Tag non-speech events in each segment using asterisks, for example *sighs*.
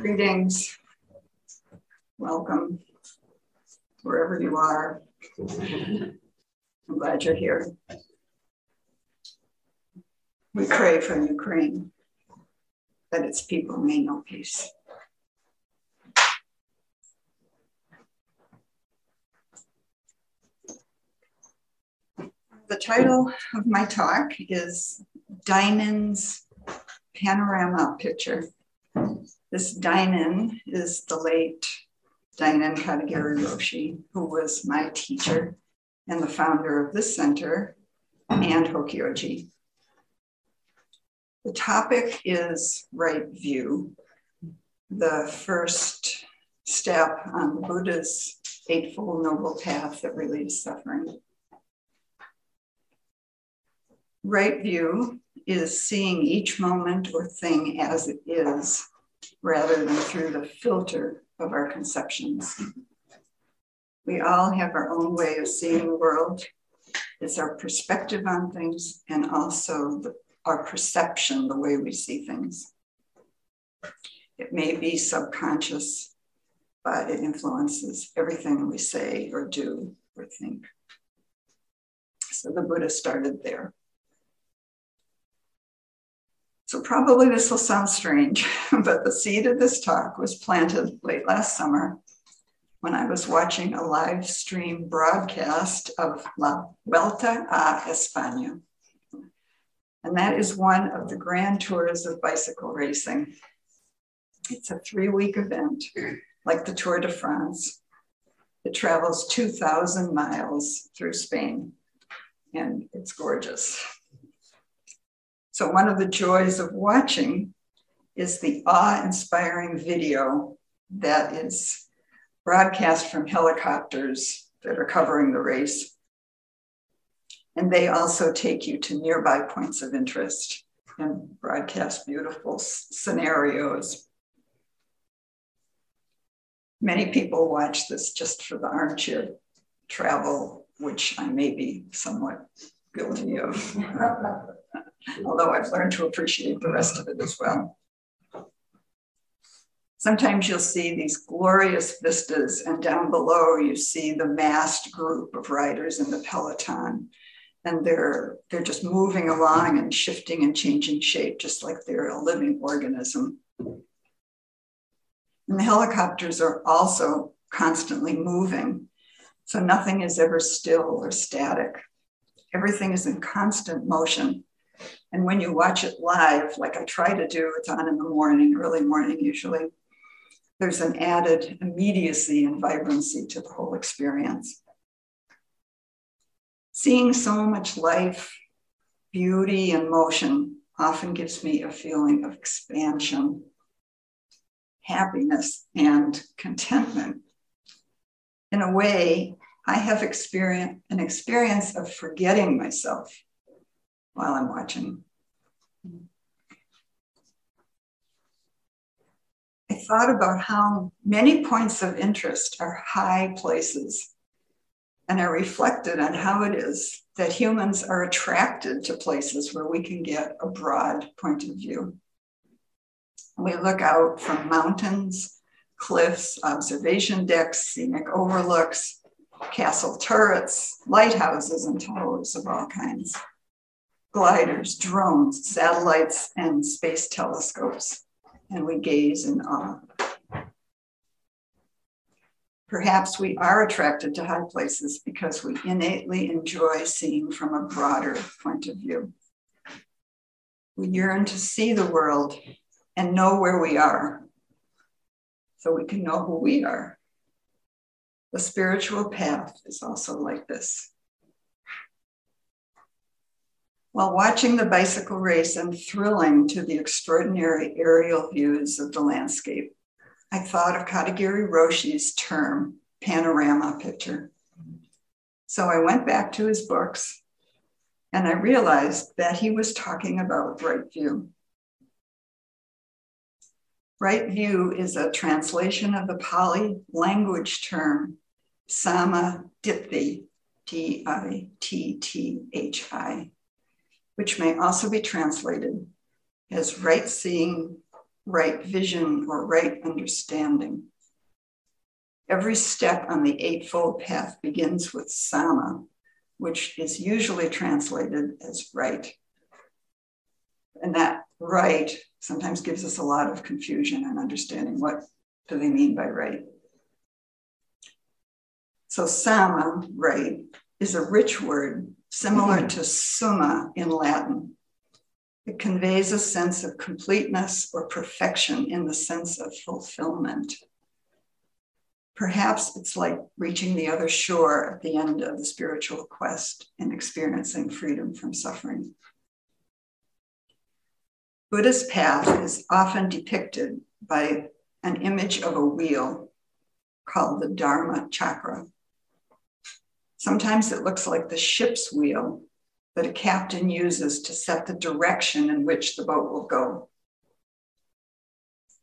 Greetings. Welcome wherever you are. I'm glad you're here. We pray for Ukraine that its people may know peace. The title of my talk is Dainen's Panorama Picture this Dainen is the late Dainen Katagiri Roshi, who was my teacher and the founder of this center and Hokyoji. The topic is right view, the first step on the Buddha's Eightfold Noble Path that relieves suffering. Right view is seeing each moment or thing as it is rather than through the filter of our conceptions. We all have our own way of seeing the world. It's our perspective on things and also the, our perception, the way we see things. It may be subconscious, but it influences everything we say or do or think. So the Buddha started there. So, probably this will sound strange, *laughs* but the seed of this talk was planted late last summer when I was watching a live stream broadcast of La Vuelta a España. And that is one of the grand tours of bicycle racing. It's a three week event, like the Tour de France. It travels 2,000 miles through Spain, and it's gorgeous. So, one of the joys of watching is the awe inspiring video that is broadcast from helicopters that are covering the race. And they also take you to nearby points of interest and broadcast beautiful scenarios. Many people watch this just for the armchair travel, which I may be somewhat guilty of. *laughs* although I've learned to appreciate the rest of it as well. Sometimes you'll see these glorious vistas, and down below you see the massed group of riders in the peloton. And they're, they're just moving along and shifting and changing shape, just like they're a living organism. And the helicopters are also constantly moving. So nothing is ever still or static. Everything is in constant motion. And when you watch it live, like I try to do, it's on in the morning, early morning usually, there's an added immediacy and vibrancy to the whole experience. Seeing so much life, beauty, and motion often gives me a feeling of expansion, happiness, and contentment. In a way, I have experienced an experience of forgetting myself while I'm watching. I thought about how many points of interest are high places. And I reflected on how it is that humans are attracted to places where we can get a broad point of view. We look out from mountains, cliffs, observation decks, scenic overlooks, castle turrets, lighthouses, and towers of all kinds gliders, drones, satellites, and space telescopes, and we gaze in awe. Perhaps we are attracted to high places because we innately enjoy seeing from a broader point of view. We yearn to see the world and know where we are so we can know who we are. The spiritual path is also like this. While watching the bicycle race and thrilling to the extraordinary aerial views of the landscape, I thought of Katagiri Roshi's term, panorama picture. So I went back to his books and I realized that he was talking about right view. Right view is a translation of the Pali language term sama ditthi, D I T T H I which may also be translated as right seeing, right vision or right understanding. Every step on the Eightfold Path begins with Sama, which is usually translated as right. And that right sometimes gives us a lot of confusion and understanding what do they mean by right. So sama, right, is a rich word similar to summa in Latin. It conveys a sense of completeness or perfection in the sense of fulfillment. Perhaps it's like reaching the other shore at the end of the spiritual quest and experiencing freedom from suffering. Buddha's path is often depicted by an image of a wheel called the Dharma chakra. Sometimes it looks like the ship's wheel that a captain uses to set the direction in which the boat will go.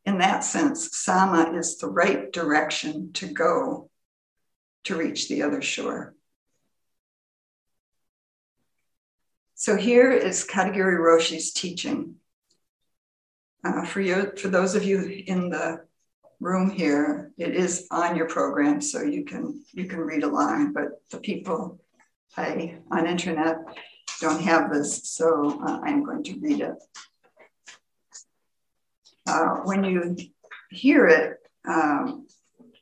In that sense, Sama is the right direction to go to reach the other shore. So here is Katagiri Roshi's teaching uh, for you, for those of you in the room here, it is on your program, so you can you can read along. But the people I, on internet don't have this, so uh, I'm going to read it. Uh, when you hear it, um,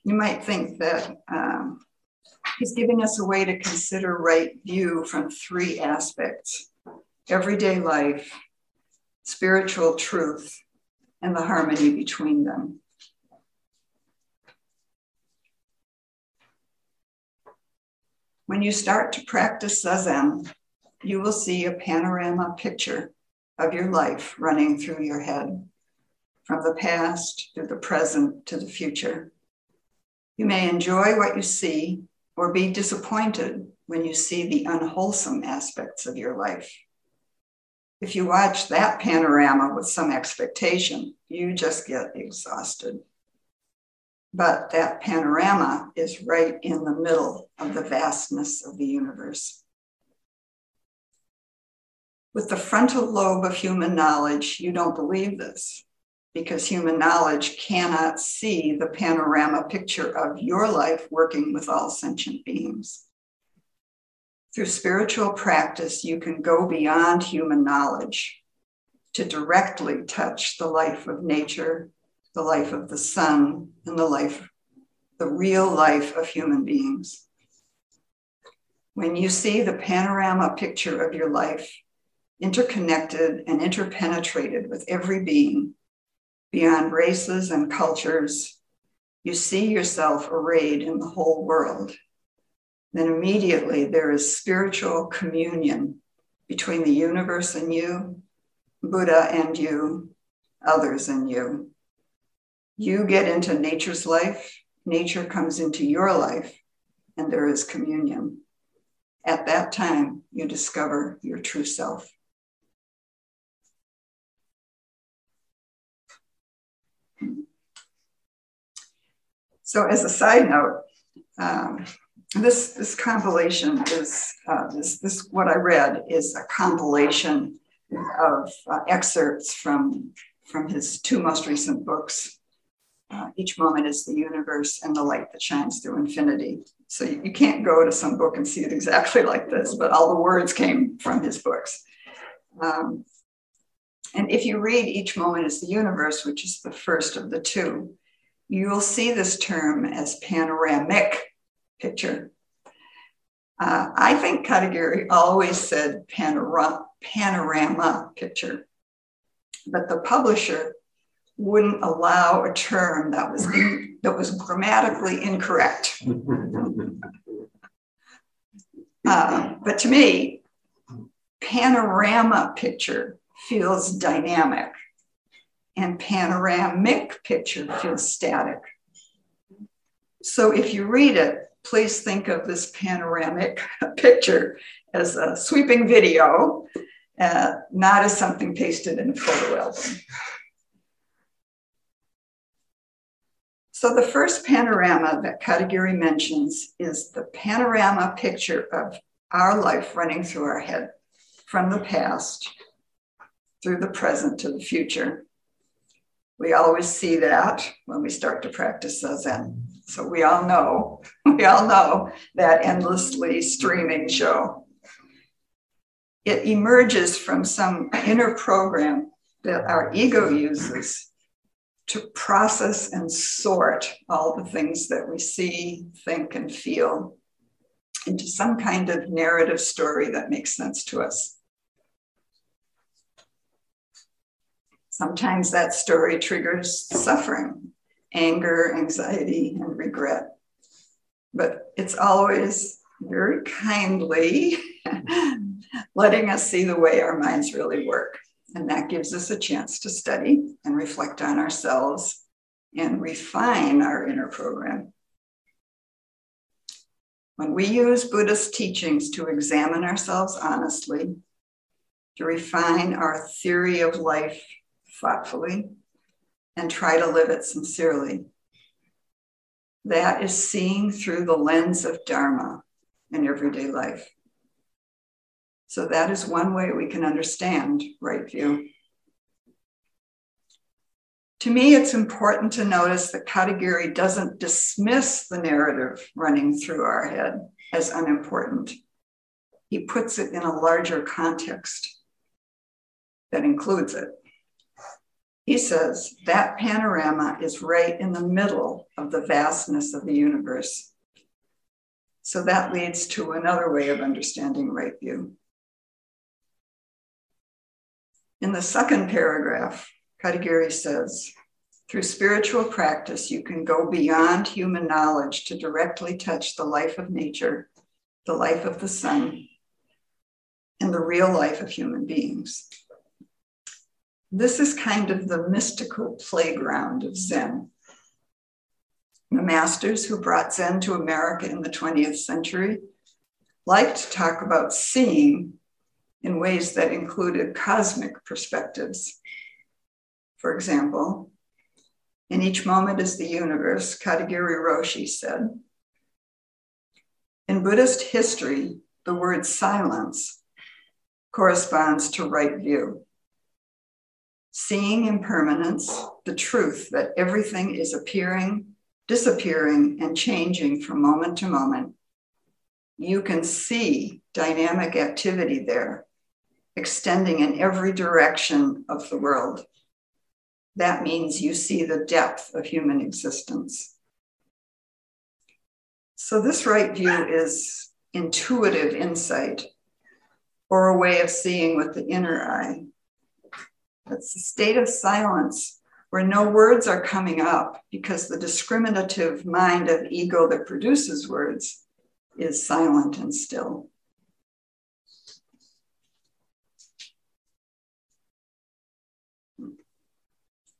you might think that um, he's giving us a way to consider right view from three aspects everyday life, spiritual truth, and the harmony between them. When you start to practice Zazen, you will see a panorama picture of your life running through your head, from the past to the present to the future. You may enjoy what you see or be disappointed when you see the unwholesome aspects of your life. If you watch that panorama with some expectation, you just get exhausted. But that panorama is right in the middle of the vastness of the universe. With the frontal lobe of human knowledge, you don't believe this because human knowledge cannot see the panorama picture of your life working with all sentient beings. Through spiritual practice, you can go beyond human knowledge to directly touch the life of nature, the life of the sun, and the life, the real life of human beings. When you see the panorama picture of your life, interconnected and interpenetrated with every being, beyond races and cultures, you see yourself arrayed in the whole world then immediately there is spiritual communion between the universe and you, Buddha and you, others and you. You get into nature's life, nature comes into your life, and there is communion. At that time, you discover your true self. So, as a side note, um, this this compilation is uh, this this what I read is a compilation of uh, excerpts from from his two most recent books. Uh, Each moment is the universe and the light that shines through infinity. So you, can't go to some book and see it exactly *laughs* like this, but all the words came from his books. Um, and if you read Each Moment is the Universe, which is the first of the two, you will see this term as panoramic picture. Uh, I think Katagiri always said panorama picture, but the publisher wouldn't allow a term that was in, that was grammatically incorrect. *laughs* uh, but to me, panorama picture feels dynamic, and panoramic picture feels static. So if you read it, please think of this panoramic *laughs* picture as a sweeping video, uh, not as something pasted in a photo album. So the first panorama that Katagiri mentions is the panorama picture of our life running through our head from the past through the present to the future. We always see that when we start to practice Zazen. So we all know, *laughs* we all know that endlessly streaming show. It emerges from some inner program that our ego uses to process and sort all the things that we see, think, and feel into some kind of narrative story that makes sense to us. Sometimes that story triggers suffering, anger, anxiety, and regret. But it's always very kindly *laughs* letting us see the way our minds really work. And that gives us a chance to study and reflect on ourselves and refine our inner program. When we use Buddhist teachings to examine ourselves honestly, to refine our theory of life thoughtfully, and try to live it sincerely, that is seeing through the lens of Dharma in everyday life. So that is one way we can understand right view. To me, it's important to notice that Katagiri doesn't dismiss the narrative running through our head as unimportant. He puts it in a larger context that includes it. He says that panorama is right in the middle of the vastness of the universe. So that leads to another way of understanding right view. In the second paragraph, Katagiri says, through spiritual practice, you can go beyond human knowledge to directly touch the life of nature, the life of the sun, and the real life of human beings. This is kind of the mystical playground of Zen. The masters who brought Zen to America in the 20th century liked to talk about seeing in ways that included cosmic perspectives. For example, in each moment is the universe, Katagiri Roshi said. In Buddhist history, the word silence corresponds to right view. Seeing impermanence, the truth that everything is appearing, disappearing, and changing from moment to moment, you can see dynamic activity there, extending in every direction of the world that means you see the depth of human existence. So, this right view is intuitive insight or a way of seeing with the inner eye. It's a state of silence where no words are coming up because the discriminative mind of ego that produces words is silent and still.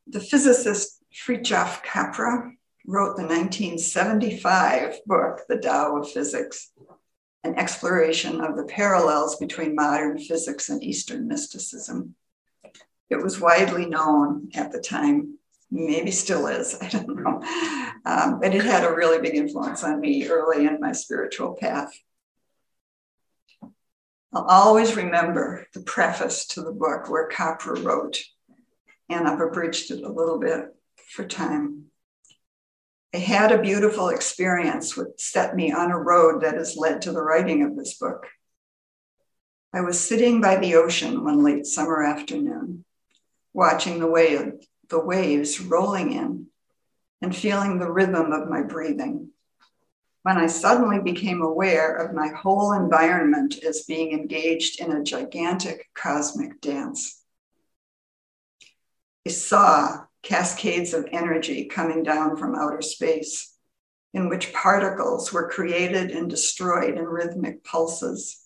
The physicist Fritjof Capra wrote the 1975 book, The Tao of Physics, an exploration of the parallels between modern physics and Eastern mysticism. It was widely known at the time, maybe still is, *laughs* I don't know. Um, but it had a really big influence on me early in my spiritual path. I'll always remember the preface to the book where Capra wrote, and I've abridged it a little bit for time. I had a beautiful experience which set me on a road that has led to the writing of this book. I was sitting by the ocean one late summer afternoon, watching the wave, the waves rolling in and feeling the rhythm of my breathing. When I suddenly became aware of my whole environment as being engaged in a gigantic cosmic dance. Saw cascades of energy coming down from outer space, in which particles were created and destroyed in rhythmic pulses.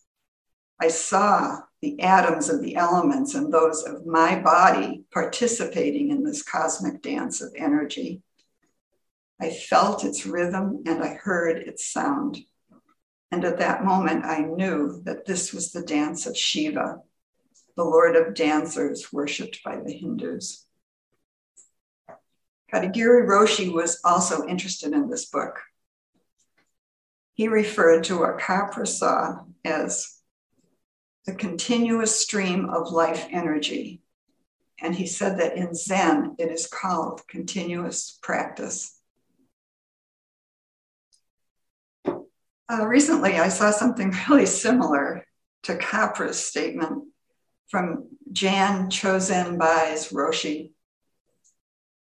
I saw the atoms of the elements and those of my body participating in this cosmic dance of energy. I felt its rhythm and I heard its sound. And at that moment, I knew that this was the dance of Shiva, the lord of dancers worshipped by the Hindus. Katagiri Roshi was also interested in this book. He referred to what Capra saw as the continuous stream of life energy and he said that in Zen it is called continuous practice. Uh, recently, I saw something *laughs* really similar to Capra's statement from Jan Chozen Bays Roshi.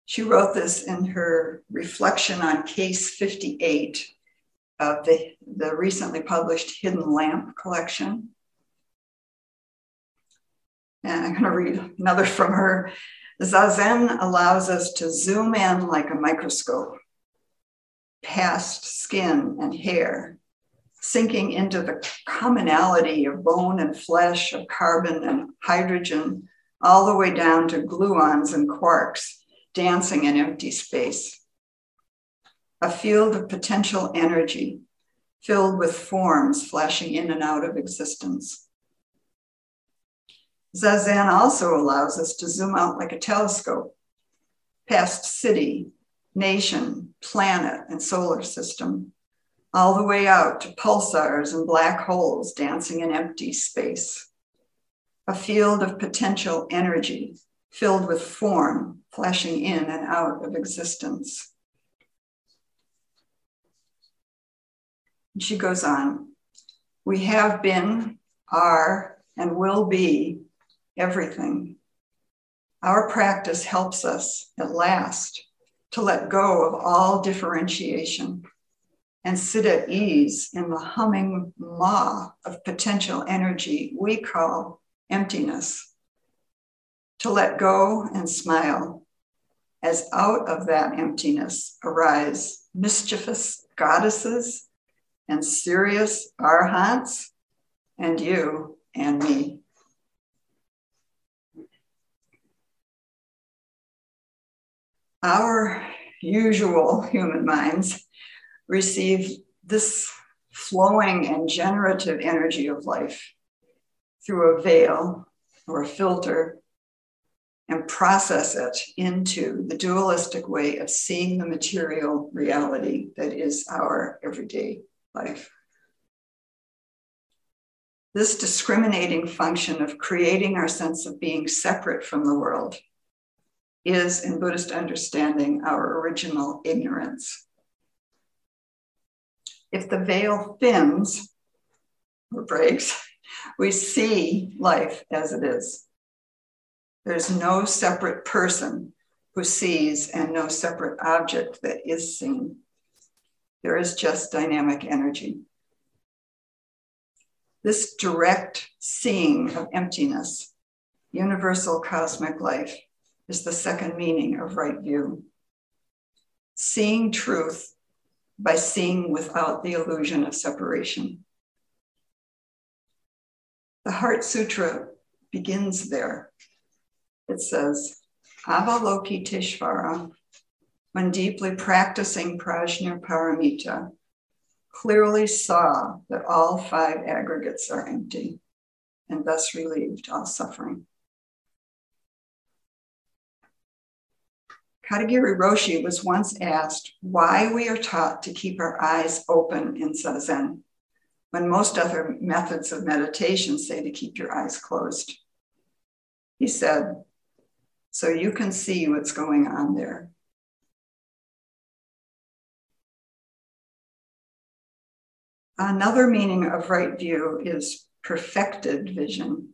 She wrote this in her reflection on case 58 of the, the recently published Hidden Lamp collection. And I'm going to read another from her. Zazen allows us to zoom in like a microscope past skin and hair, sinking into the commonality of bone and flesh, of carbon and hydrogen, all the way down to gluons and quarks dancing in empty space. A field of potential energy filled with forms flashing in and out of existence. Zazen also allows us to zoom out like a telescope, past city, nation, planet, and solar system, all the way out to pulsars and black holes dancing in empty space. A field of potential energy filled with form flashing in and out of existence. And she goes on We have been, are, and will be everything. Our practice helps us at last to let go of all differentiation and sit at ease in the humming maw of potential energy we call emptiness. To let go and smile as out of that emptiness arise mischievous goddesses and serious arhats and you and me. our usual human minds receive this flowing and generative energy of life through a veil or a filter and process it into the dualistic way of seeing the material reality that is our everyday life. This discriminating function of creating our sense of being separate from the world is, in Buddhist understanding, our original ignorance. If the veil thins or breaks, we see life as it is. There's no separate person who sees and no separate object that is seen. There is just dynamic energy. This direct seeing of emptiness, universal cosmic life, is the second meaning of right view. Seeing truth by seeing without the illusion of separation. The Heart Sutra begins there. It says, Avalokiteshvara, when deeply practicing Prajnaparamita, clearly saw that all five aggregates are empty and thus relieved all suffering. Katagiri Roshi was once asked why we are taught to keep our eyes open in Zazen, when most other methods of meditation say to keep your eyes closed. He said, so you can see what's going on there. Another meaning of right view is perfected vision.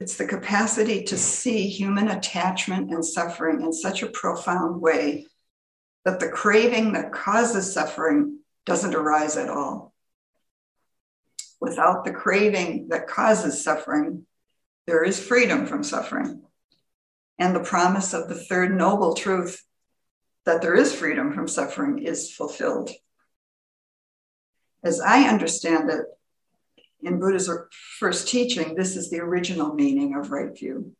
It's the capacity to see human attachment and suffering in such a profound way that the craving that causes suffering doesn't arise at all. Without the craving that causes suffering, there is freedom from suffering. And the promise of the third noble truth that there is freedom from suffering is fulfilled. As I understand it, in Buddha's first teaching, this is the original meaning of right view.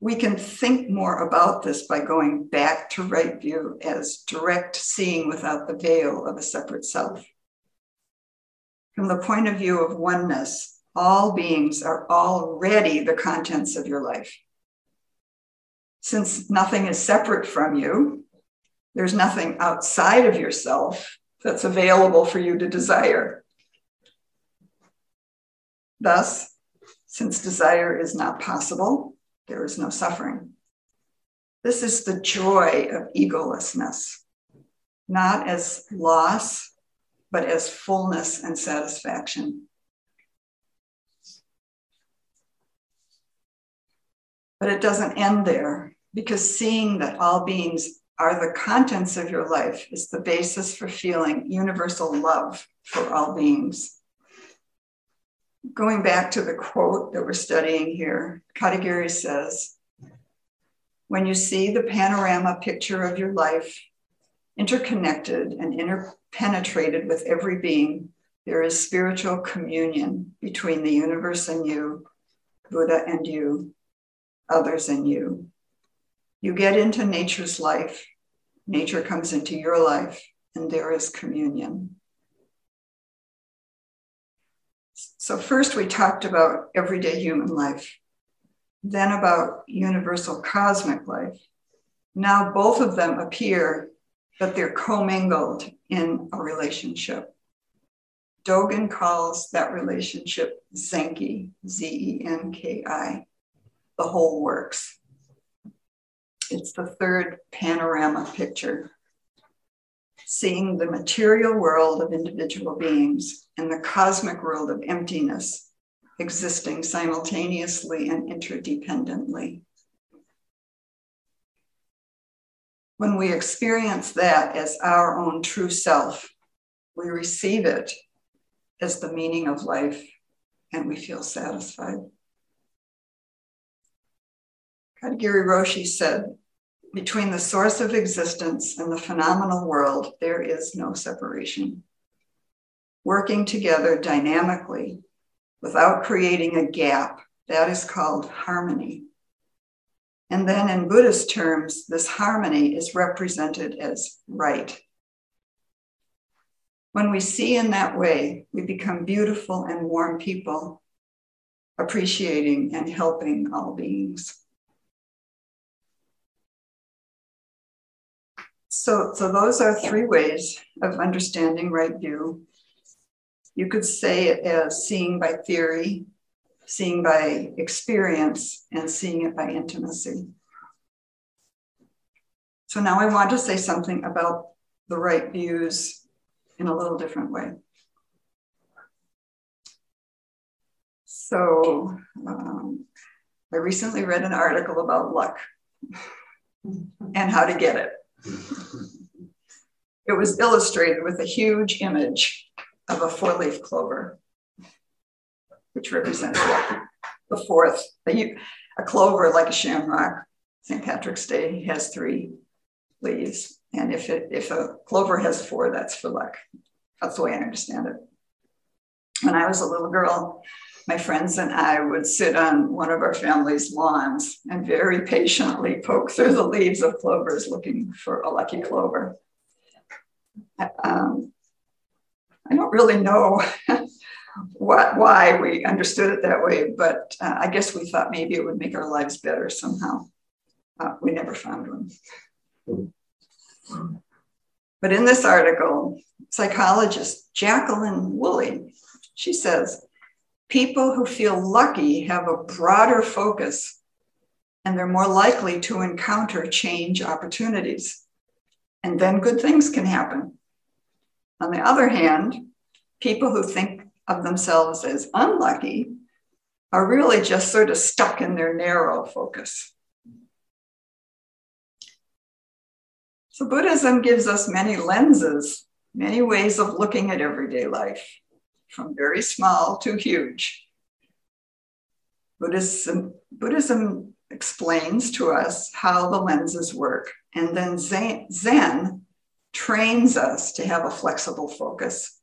We can think more about this by going back to right view as direct seeing without the veil of a separate self. From the point of view of oneness, all beings are already the contents of your life. Since nothing is separate from you, there's nothing outside of yourself that's available for you to desire. Thus, Since desire is not possible, there is no suffering. This is the joy of egolessness, not as loss, but as fullness and satisfaction. But it doesn't end there because seeing that all beings are the contents of your life is the basis for feeling universal love for all beings. Going back to the quote that we're studying here, Katagiri says, when you see the panorama picture of your life interconnected and interpenetrated with every being, there is spiritual communion between the universe and you, Buddha and you, others and you. You get into nature's life, nature comes into your life, and there is communion. So, first we talked about everyday human life, then about universal cosmic life. Now, both of them appear, but they're commingled in a relationship. Dogen calls that relationship Zenki, Z E N K I, the whole works. It's the third panorama picture, seeing the material world of individual beings and the cosmic world of emptiness existing simultaneously and interdependently. When we experience that as our own true self, we receive it as the meaning of life and we feel satisfied. Katagiri Roshi said, between the source of existence and the phenomenal world, there is no separation. Working together dynamically without creating a gap, that is called harmony. And then in Buddhist terms, this harmony is represented as right. When we see in that way, we become beautiful and warm people, appreciating and helping all beings. So, so those are three ways of understanding right view. You could say it as seeing by theory, seeing by experience, and seeing it by intimacy. So now I want to say something about the right views in a little different way. So um, I recently read an article about luck *laughs* and how to get it. It was illustrated with a huge image of a four leaf clover, which represents the fourth. A, a clover, like a shamrock, St. Patrick's Day has three leaves. And if, it, if a clover has four, that's for luck. That's the way I understand it. When I was a little girl, my friends and I would sit on one of our family's lawns and very patiently poke through the leaves of clovers looking for a lucky clover. Um, I don't really know *laughs* what why we understood it that way, but uh, I guess we thought maybe it would make our lives better somehow. Uh, we never found one. But in this article, psychologist Jacqueline Woolley, she says, people who feel lucky have a broader focus and they're more likely to encounter change opportunities. And then good things can happen. On the other hand, people who think of themselves as unlucky are really just sort of stuck in their narrow focus. So, Buddhism gives us many lenses, many ways of looking at everyday life, from very small to huge. Buddhism, Buddhism explains to us how the lenses work, and then Zen, Zen trains us to have a flexible focus.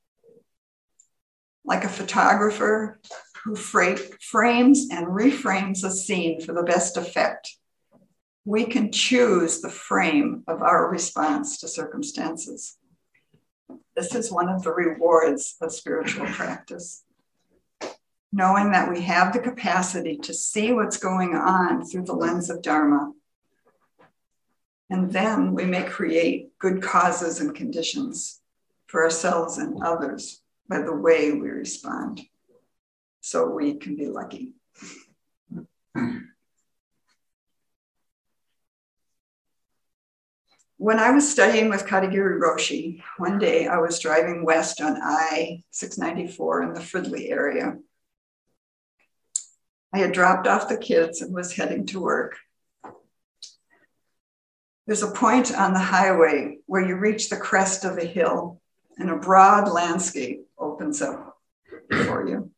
Like a photographer who frames and reframes a scene for the best effect, we can choose the frame of our response to circumstances. This is one of the rewards of spiritual practice. Knowing that we have the capacity to see what's going on through the lens of Dharma and then we may create good causes and conditions for ourselves and others by the way we respond. So we can be lucky. When I was studying with Katagiri Roshi, one day I was driving west on I 694 in the Fridley area. I had dropped off the kids and was heading to work. There's a point on the highway where you reach the crest of a hill and a broad landscape opens up before you.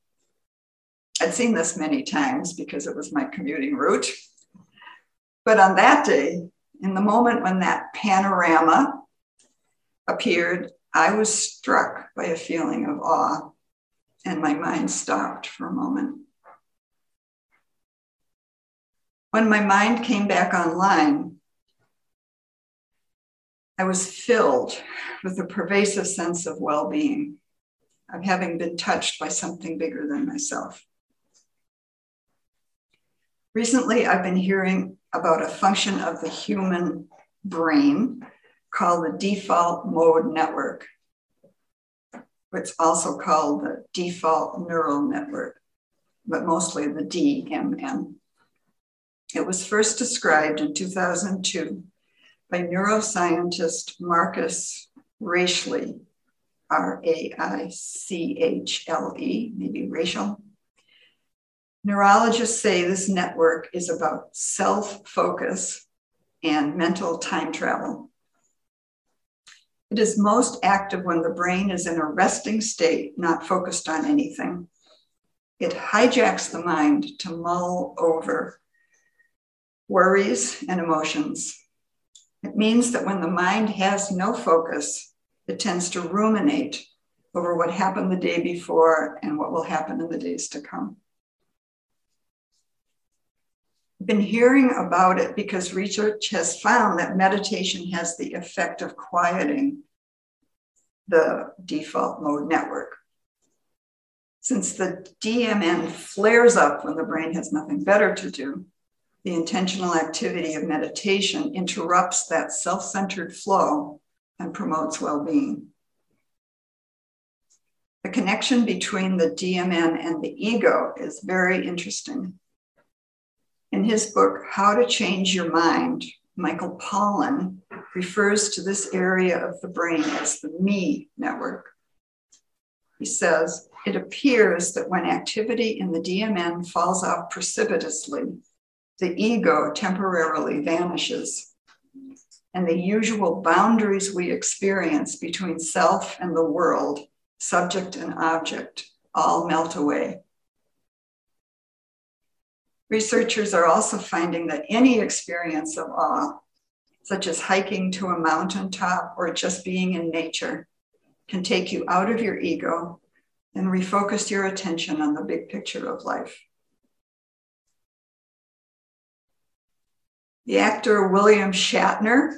I'd seen this many times because it was my commuting route. But on that day, in the moment when that panorama appeared, I was struck by a feeling of awe, and my mind stopped for a moment. When my mind came back online, I was filled with a pervasive sense of well being, of having been touched by something bigger than myself. Recently, I've been hearing about a function of the human brain called the default mode network. It's also called the default neural network, but mostly the DMN. It was first described in 2002 by neuroscientist Marcus Raichle, R A I C H L E, maybe racial. Neurologists say this network is about self focus and mental time travel. It is most active when the brain is in a resting state, not focused on anything. It hijacks the mind to mull over worries and emotions. It means that when the mind has no focus, it tends to ruminate over what happened the day before and what will happen in the days to come. I've been hearing about it because research has found that meditation has the effect of quieting the default mode network. Since the DMN flares up when the brain has nothing better to do, the intentional activity of meditation interrupts that self centered flow and promotes well being. The connection between the DMN and the ego is very interesting. In his book, How to Change Your Mind, Michael Pollan refers to this area of the brain as the me network. He says, it appears that when activity in the DMN falls off precipitously, the ego temporarily vanishes. And the usual boundaries we experience between self and the world, subject and object, all melt away. Researchers are also finding that any experience of awe, such as hiking to a mountaintop or just being in nature, can take you out of your ego and refocus your attention on the big picture of life. The actor William Shatner,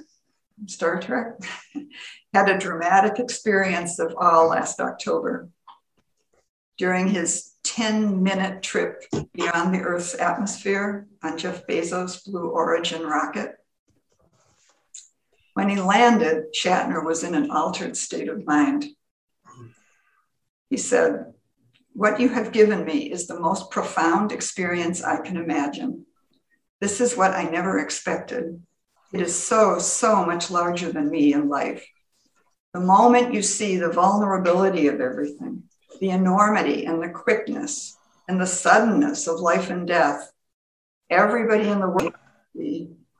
Star Trek, *laughs* had a dramatic experience of awe last October. During his 10 minute trip beyond the Earth's atmosphere on Jeff Bezos' Blue Origin rocket, when he landed, Shatner was in an altered state of mind. He said, What you have given me is the most profound experience I can imagine. This is what I never expected. It is so, so much larger than me in life. The moment you see the vulnerability of everything, the enormity and the quickness and the suddenness of life and death, everybody in the world,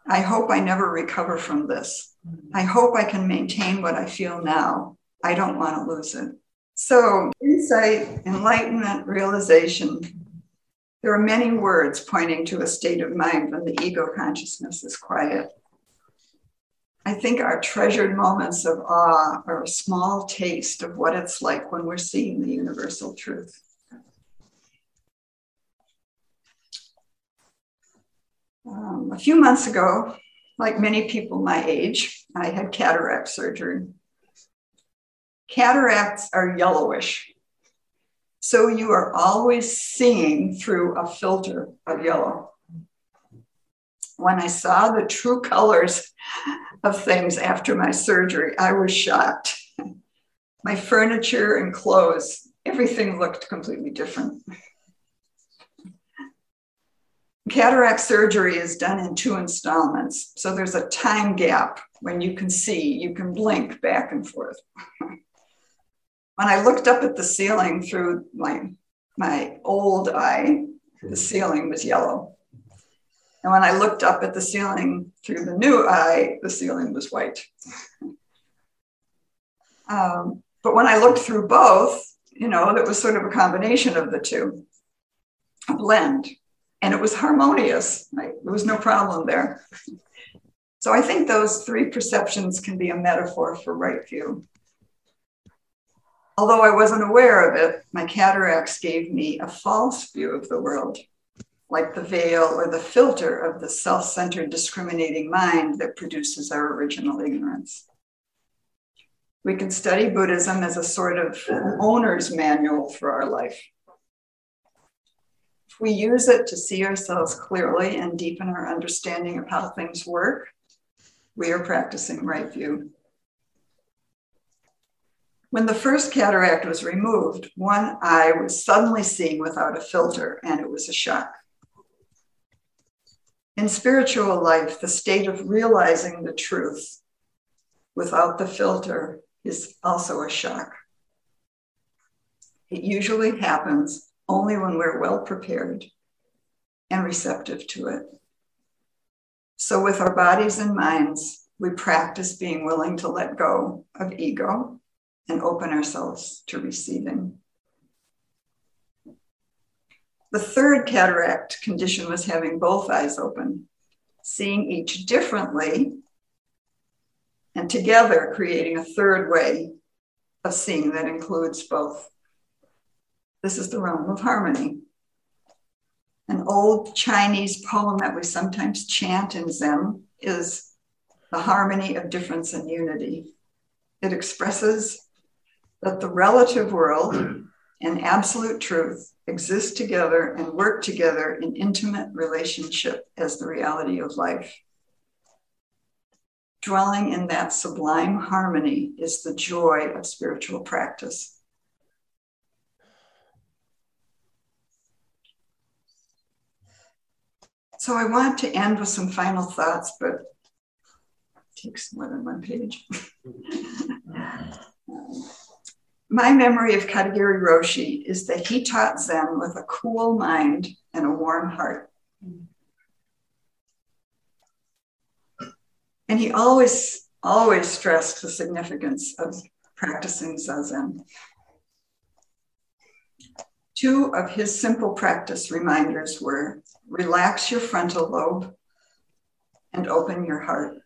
I hope I never recover from this. I hope I can maintain what I feel now. I don't want to lose it. So, insight, enlightenment, realization, there are many words pointing to a state of mind when the ego consciousness is quiet. I think our treasured moments of awe are a small taste of what it's like when we're seeing the universal truth. Um, a few months ago, like many people my age, I had cataract surgery. Cataracts are yellowish, so you are always seeing through a filter of yellow. When I saw the true colors of things after my surgery, I was shocked. My furniture and clothes, everything looked completely different. cataract surgery is done in two installments. So there's a time gap when you can see, you can blink back and forth. *laughs* when I looked up at the ceiling through my, my old eye, the hmm. ceiling was yellow. And when I looked up at the ceiling through the new eye, the ceiling was white. um, but when I looked through both, you know, it was sort of a combination of the two, a blend and it was harmonious. Right? There was no problem there. So I think those three perceptions can be a metaphor for right view. Although I wasn't aware of it, my cataracts gave me a false view of the world, like the veil or the filter of the self centered discriminating mind that produces our original ignorance. We can study Buddhism as a sort of owner's manual for our life. If we use it to see ourselves clearly and deepen our understanding of how things work, we are practicing right view. When the first cataract was removed, one eye was suddenly seeing without a filter, and it was a shock. In spiritual life, the state of realizing the truth without the filter is also a shock. It usually happens only when we're well prepared and receptive to it. So, with our bodies and minds, we practice being willing to let go of ego and open ourselves to receiving. The third cataract condition was having both eyes open, seeing each differently, and together creating a third way of seeing that includes both. This is the realm of harmony. An old Chinese poem that we sometimes chant in Zen is the harmony of difference and unity. It expresses that the relative world and absolute truth exist together and work together in intimate relationship as the reality of life. Dwelling in that sublime harmony is the joy of spiritual practice. So I want to end with some final thoughts, but it takes more than one page. *laughs* Mm-hmm. Um, My memory of Katagiri Roshi is that he taught Zen with a cool mind and a warm heart. And he always, always stressed the significance of practicing Zazen. Two of his simple practice reminders were relax your frontal lobe and open your heart.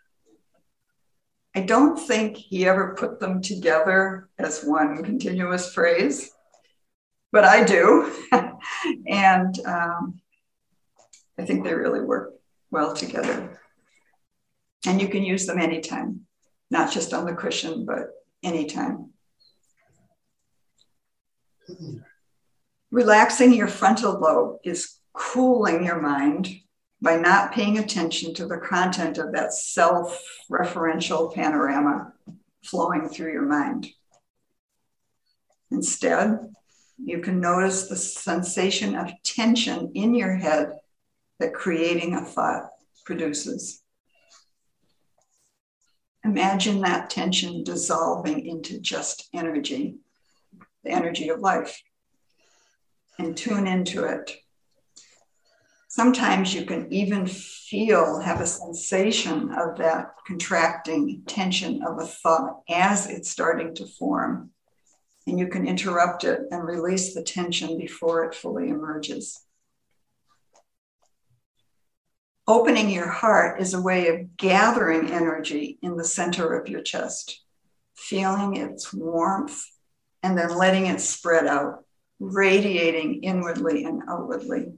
I don't think he ever put them together as one continuous phrase, but I do. *laughs* and um, I think they really work well together. And you can use them anytime, not just on the cushion, but anytime. Relaxing your frontal lobe is cooling your mind by not paying attention to the content of that self referential panorama flowing through your mind. Instead, you can notice the sensation of tension in your head that creating a thought produces. Imagine that tension dissolving into just energy, the energy of life, and tune into it. Sometimes you can even feel, have a sensation of that contracting tension of a thought as it's starting to form. And you can interrupt it and release the tension before it fully emerges. Opening your heart is a way of gathering energy in the center of your chest, feeling its warmth, and then letting it spread out, radiating inwardly and outwardly.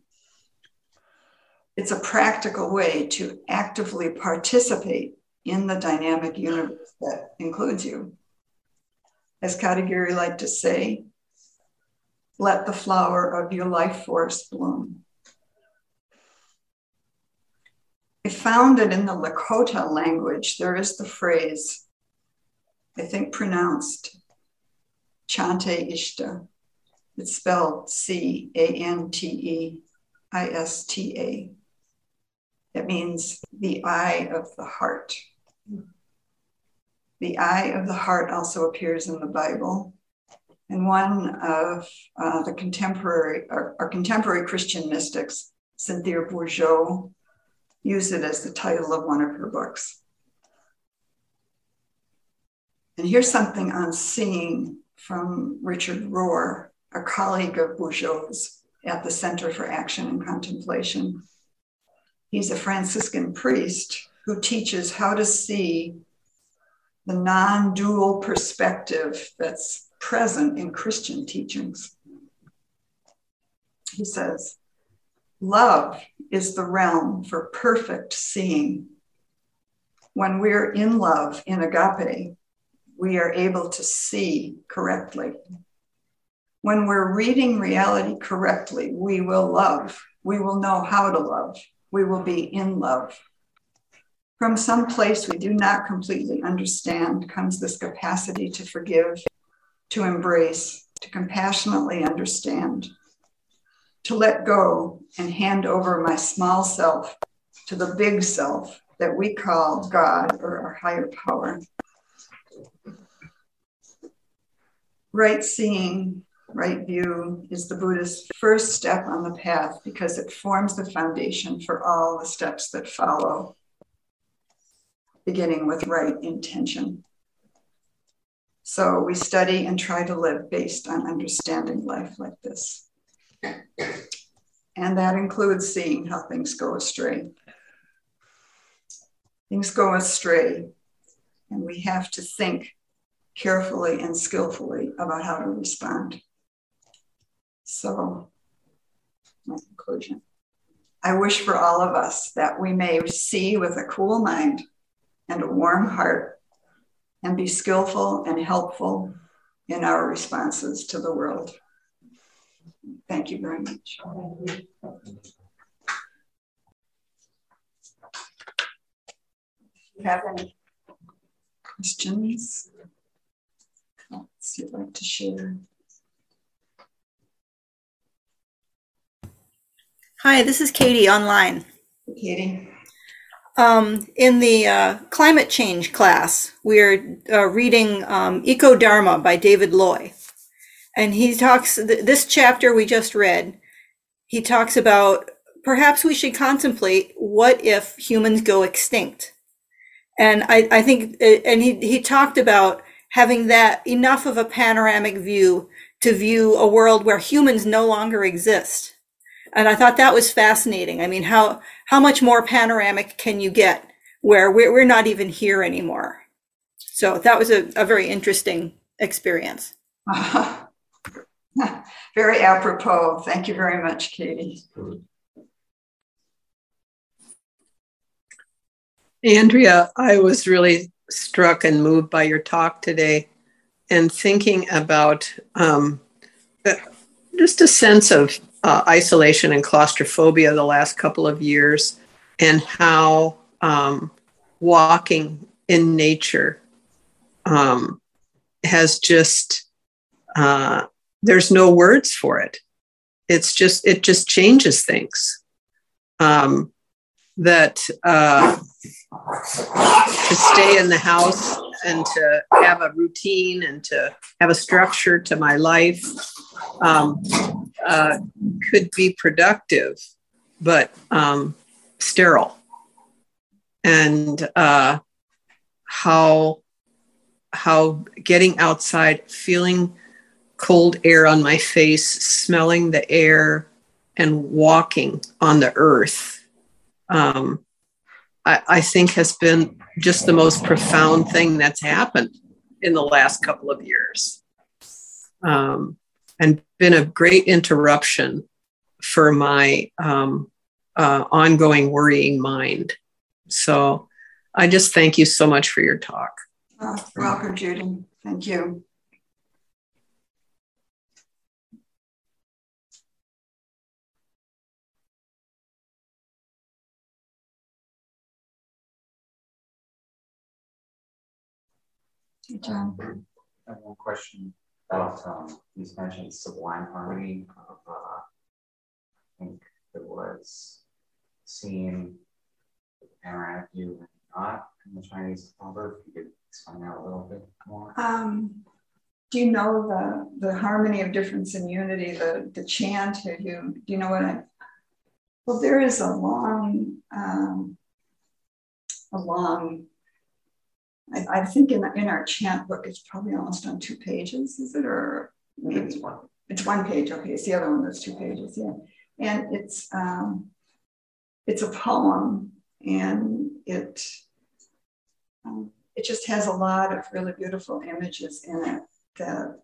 It's a practical way to actively participate in the dynamic universe that includes you. As Katagiri liked to say, let the flower of your life force bloom. I found that in the Lakota language, there is the phrase, I think pronounced, Chante Ishta. It's spelled C A N T E I S T A. It means the eye of the heart. The eye of the heart also appears in the Bible. And one of uh, the contemporary, our, our, contemporary Christian mystics, Cynthia Bourgeault, used it as the title of one of her books. And here's something on seeing from Richard Rohr, a colleague of Bourgeault's at the Center for Action and Contemplation. He's a Franciscan priest who teaches how to see the non dual perspective that's present in Christian teachings. He says, Love is the realm for perfect seeing. When we're in love, in agape, we are able to see correctly. When we're reading reality correctly, we will love. We will know how to love. We will be in love. From some place we do not completely understand comes this capacity to forgive, to embrace, to compassionately understand, to let go and hand over my small self to the big self that we call God or our higher power. Right seeing, right view is the Buddha's first step on the path because it forms the foundation for all the steps that follow, beginning with right intention. So we study and try to live based on understanding life like this. And that includes seeing how things go astray. Things go astray, and we have to think carefully and skillfully about how to respond. So, my conclusion I wish for all of us that we may see with a cool mind and a warm heart and be skillful and helpful in our responses to the world. Thank you very much. you have any questions? Let's you'd like to share. Hi, this is Katie online. Katie. Um, in the uh, climate change class, we're uh, reading um, Eco Dharma by David Loy and he talks this chapter we just read he talks about perhaps we should contemplate what if humans go extinct and i, I think and he, he talked about having that enough of a panoramic view to view a world where humans no longer exist and i thought that was fascinating i mean how how much more panoramic can you get where we're, we're not even here anymore so that was a, a very interesting experience *laughs* very apropos. Thank you very much, Katie. Andrea, I was really struck and moved by your talk today and thinking about um, uh, just a sense of uh, isolation and claustrophobia the last couple of years and how um, walking in nature um, has just uh, there's no words for it. It's just it just changes things. Um, that uh, to stay in the house and to have a routine and to have a structure to my life um, uh, could be productive but um, sterile and uh, how how getting outside feeling cold air on my face, smelling the air, and walking on the earth, um, I, I think has been just the most profound thing that's happened in the last couple of years. Um, and been a great interruption for my um, uh, ongoing worrying mind. So I just thank you so much for your talk. Oh, welcome, Judy. Thank you. Good job. I have one question about um, you mentioned sublime harmony of uh, I think it was seeing panoramic view and not in the Chinese proverb? If you could explain that a little bit more. Um, do you know the the harmony of difference and unity, the the chant? Have you do you know what I? Well, there is a long, um, a long. I, I think in in our chant book, it's probably almost on two pages. Is it or maybe it's one? It's one page. Okay, it's the other one that's two pages. Yeah, and it's um, it's a poem, and it. Um, it just has a lot of really beautiful images in it that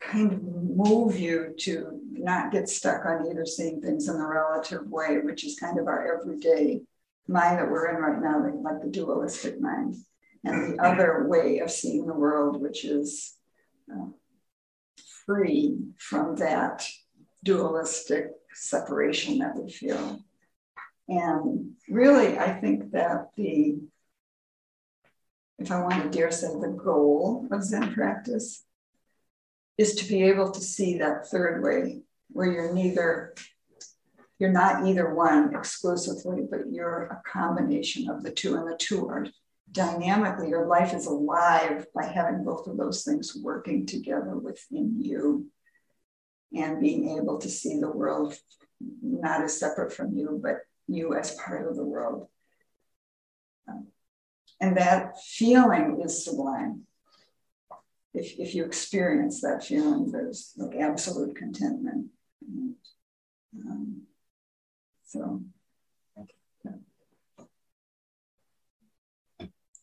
kind of move you to not get stuck on either seeing things in the relative way, which is kind of our everyday mind that we're in right now, like the dualistic mind, and the other way of seeing the world, which is uh, free from that dualistic separation that we feel. And really, I think that the if I want to dare say, the goal of Zen practice is to be able to see that third way where you're neither, you're not either one exclusively, but you're a combination of the two, and the two are dynamically, your life is alive by having both of those things working together within you and being able to see the world not as separate from you, but you as part of the world. Um, and that feeling is sublime. If, if you experience that feeling, there's like absolute contentment. And, um, so, yeah.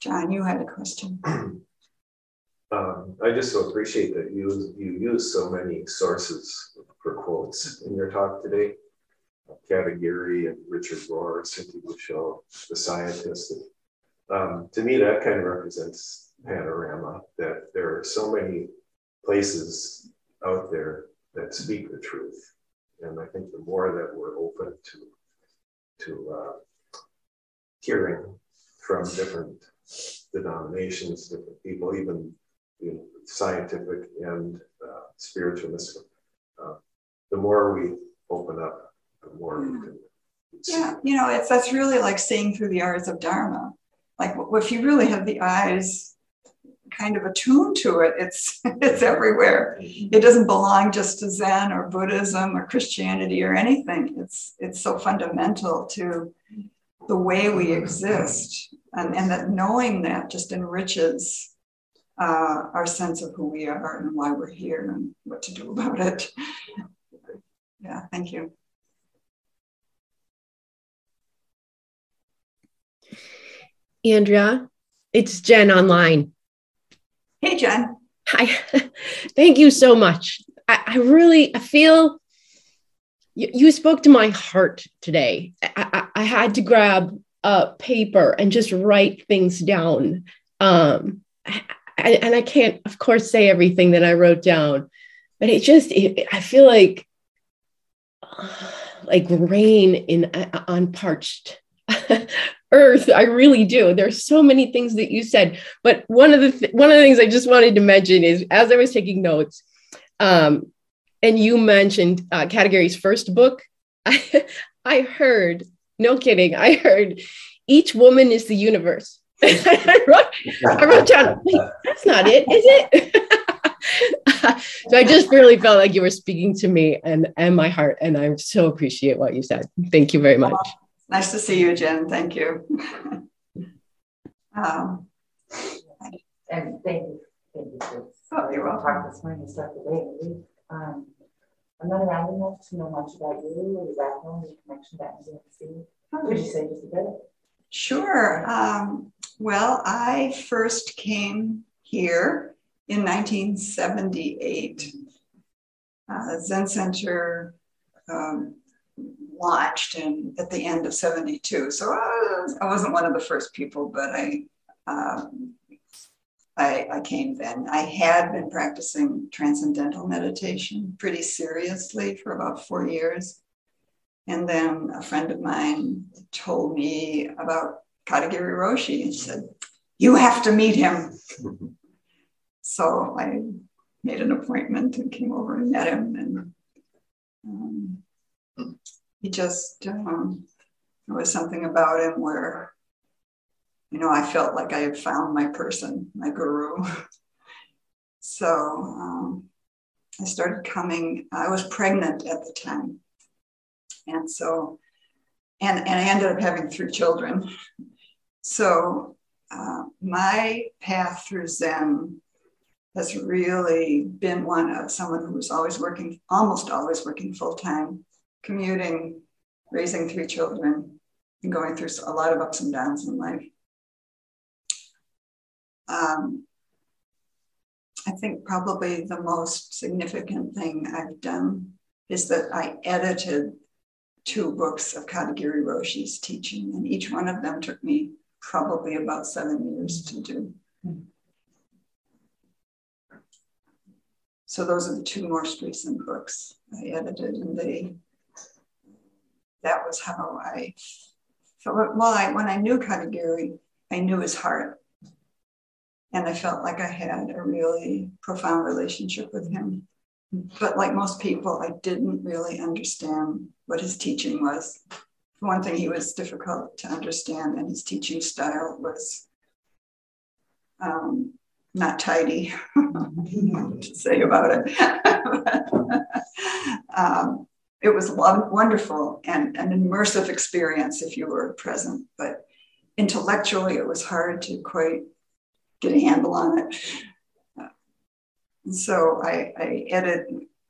John, you had a question. *clears throat* Um, I just so appreciate that you you use so many sources for quotes in your talk today. Katagiri and Richard Rohr, Cynthia Bushell, the scientist, um, to me, that kind of represents panorama that there are so many places out there that speak the truth. And I think the more that we're open to, to uh, hearing from different denominations, different people, even you know, scientific and uh, spiritualistic, uh, the more we open up, the more we can. Yeah, you know, it's that's really like seeing through the eyes of Dharma like if you really have the eyes kind of attuned to it, it's *laughs* it's everywhere. Mm-hmm. It doesn't belong just to Zen or Buddhism or Christianity or anything. It's it's so fundamental to the way we exist, and, and that knowing that just enriches uh, our sense of who we are and why we're here and what to do *laughs* about it. Yeah, thank you. Andrea. It's Jen online. Hey, Jen. Hi. *laughs* Thank you so much. I, I really I feel you, you, spoke to my heart today. I, I, I, had to grab a paper and just write things down. Um, and I can't, of course, say everything that I wrote down, but it just it, I feel like *sighs* like rain in uh, on parched *laughs* earth i really do there's so many things that you said but one of the th- one of the things i just wanted to mention is as i was taking notes um, and you mentioned uh, Katagiri's first book I, *laughs* I heard no kidding i heard each woman is the universe *laughs* I, wrote, I wrote down wait that's not it is it *laughs* so i just really felt like you were speaking to me and and my heart and i so appreciate what you said thank you very much Nice to see you, Jen. Thank you. um, and thank you. Thank you for oh, you're welcome. talk this morning and start the day. Um, I'm not around enough to know much about you or your background, your connection to MZMC. Could you say just a bit? Sure. Um, well, I first came here in 1978. Uh, Zen Center um, launched in at the end of 72. So I, I wasn't one of the first people, but I, um, I, I came then. I had been practicing transcendental meditation pretty seriously for about four years. And then a friend of mine told me about Katagiri Roshi and said, You have to meet him. *laughs* so I made an appointment and came over and met him. And um, he just um, There was something about him where, you know, I felt like I had found my person, my guru. *laughs* so um, I started coming, I was pregnant at the time. And so, and, and I ended up having three children. *laughs* So uh, my path through Zen has really been one of someone who was always working, almost always working full time, commuting, raising three children, and going through a lot of ups and downs in life. Um, I think probably the most significant thing I've done is that I edited two books of Katagiri Roshi's teaching, and each one of them took me probably about seven years to do. So those are the two most recent books I edited, and they that was how I. Well, I, when I knew Katagiri, I knew his heart. And I felt like I had a really profound relationship with him. But like most people, I didn't really understand what his teaching was. one thing, he was difficult to understand, and his teaching style was um, not tidy *laughs* to say about it. *laughs* um, it was wonderful and an immersive experience if you were present, but intellectually, it was hard to quite get a handle on it. And so I, I edit,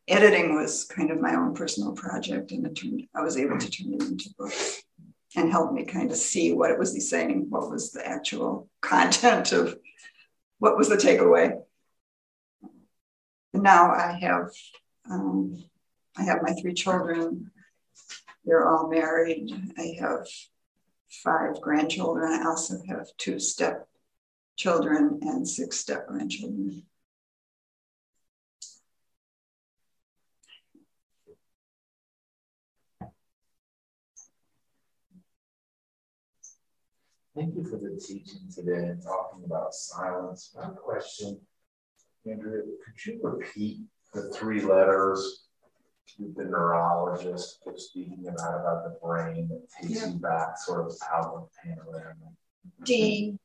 editing was kind of my own personal project, and it turned, I was able to turn it into books and help me kind of see what it was he saying, what was the actual *laughs* content of what was the takeaway. And now I have um, I have my three children. They're all married. I have five grandchildren. I also have two step children and six step grandchildren. Thank you for the teaching today and talking about silence. My question, Andrea, could you repeat the three letters the neurologist was speaking about about the brain that takes yeah. you back sort of out of the panorama? D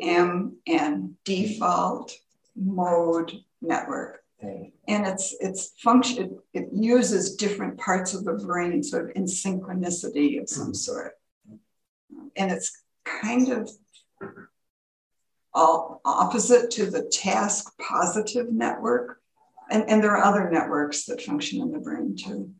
M N default mode network. And it's it's function it uses different parts of the brain sort of in synchronicity of some mm-hmm. sort. And it's kind of all opposite to the task positive network. And, and there are other networks that function in the brain too.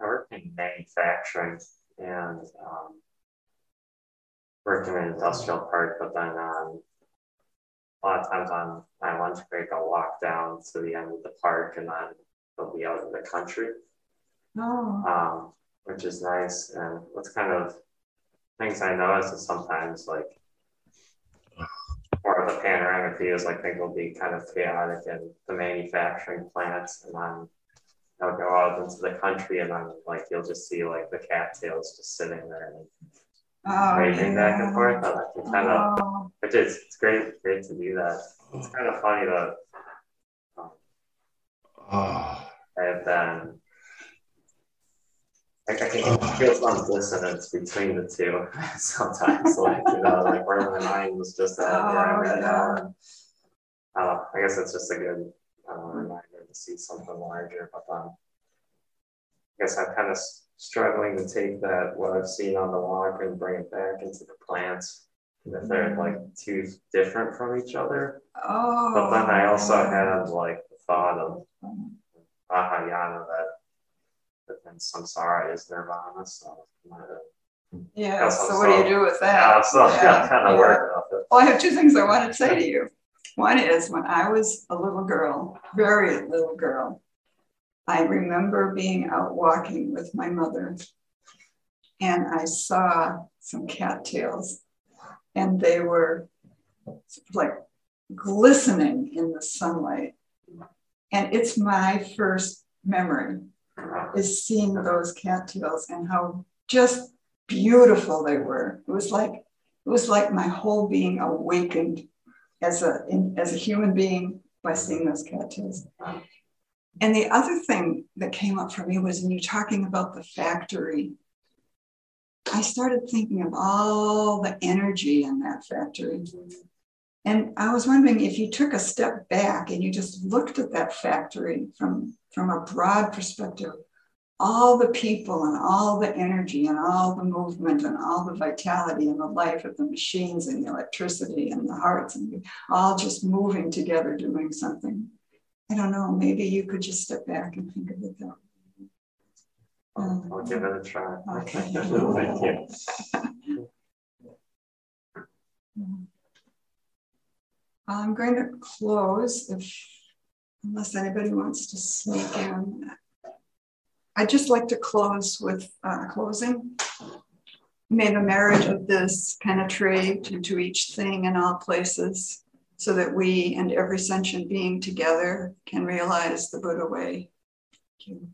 I work in manufacturing and um, worked in an industrial park, but then um, a lot of times on my lunch break, I'll walk down to the end of the park and then I'll be out in the country, oh. um, which is nice. And what's kind of things I notice is sometimes like more of the panoramic views, like things will be kind of chaotic in the manufacturing plants, and then I'll go out into the country, and then like you'll just see like the cattails just sitting there and oh, waving yeah. back and forth. And I can kind of, oh. which is it's great, great to do that. It's kind of funny that um, oh. I've been. I, I can feel some dissonance between the two *laughs* sometimes, like you know, like where my mind was just at oh, where I'm at now. Uh, I guess it's just a good reminder to see something larger. But um, I guess I'm kind of struggling to take that what I've seen on the walk and bring it back into the plants. If they're like too different from each other. Oh. But then I also had like the thought of Mahayana that but then samsara is nirvana. So yeah. So what do you do with that? Yeah, so yeah, kind of yeah. Well, I have two things I want to say to you. One is when I was a little girl, very little girl, I remember being out walking with my mother and I saw some cattails and they were like glistening in the sunlight. And it's my first memory is seeing those cattails and how just beautiful they were. It was like it was like my whole being awakened as a in, as a human being by seeing those cattails. And the other thing that came up for me was when you're talking about the factory. I started thinking of all the energy in that factory. And I was wondering if you took a step back and you just looked at that factory from, from a broad perspective, all the people and all the energy and all the movement and all the vitality and the life of the machines and the electricity and the hearts and all just moving together doing something. I don't know, maybe you could just step back and think of it that way. Um, I'll give it a try. Okay. *laughs* Thank you. *laughs* I'm going to close if unless anybody wants to sneak in. I'd just like to close with uh, closing. May the merit of this penetrate into each thing in all places, so that we and every sentient being together can realize the Buddha way. Thank you.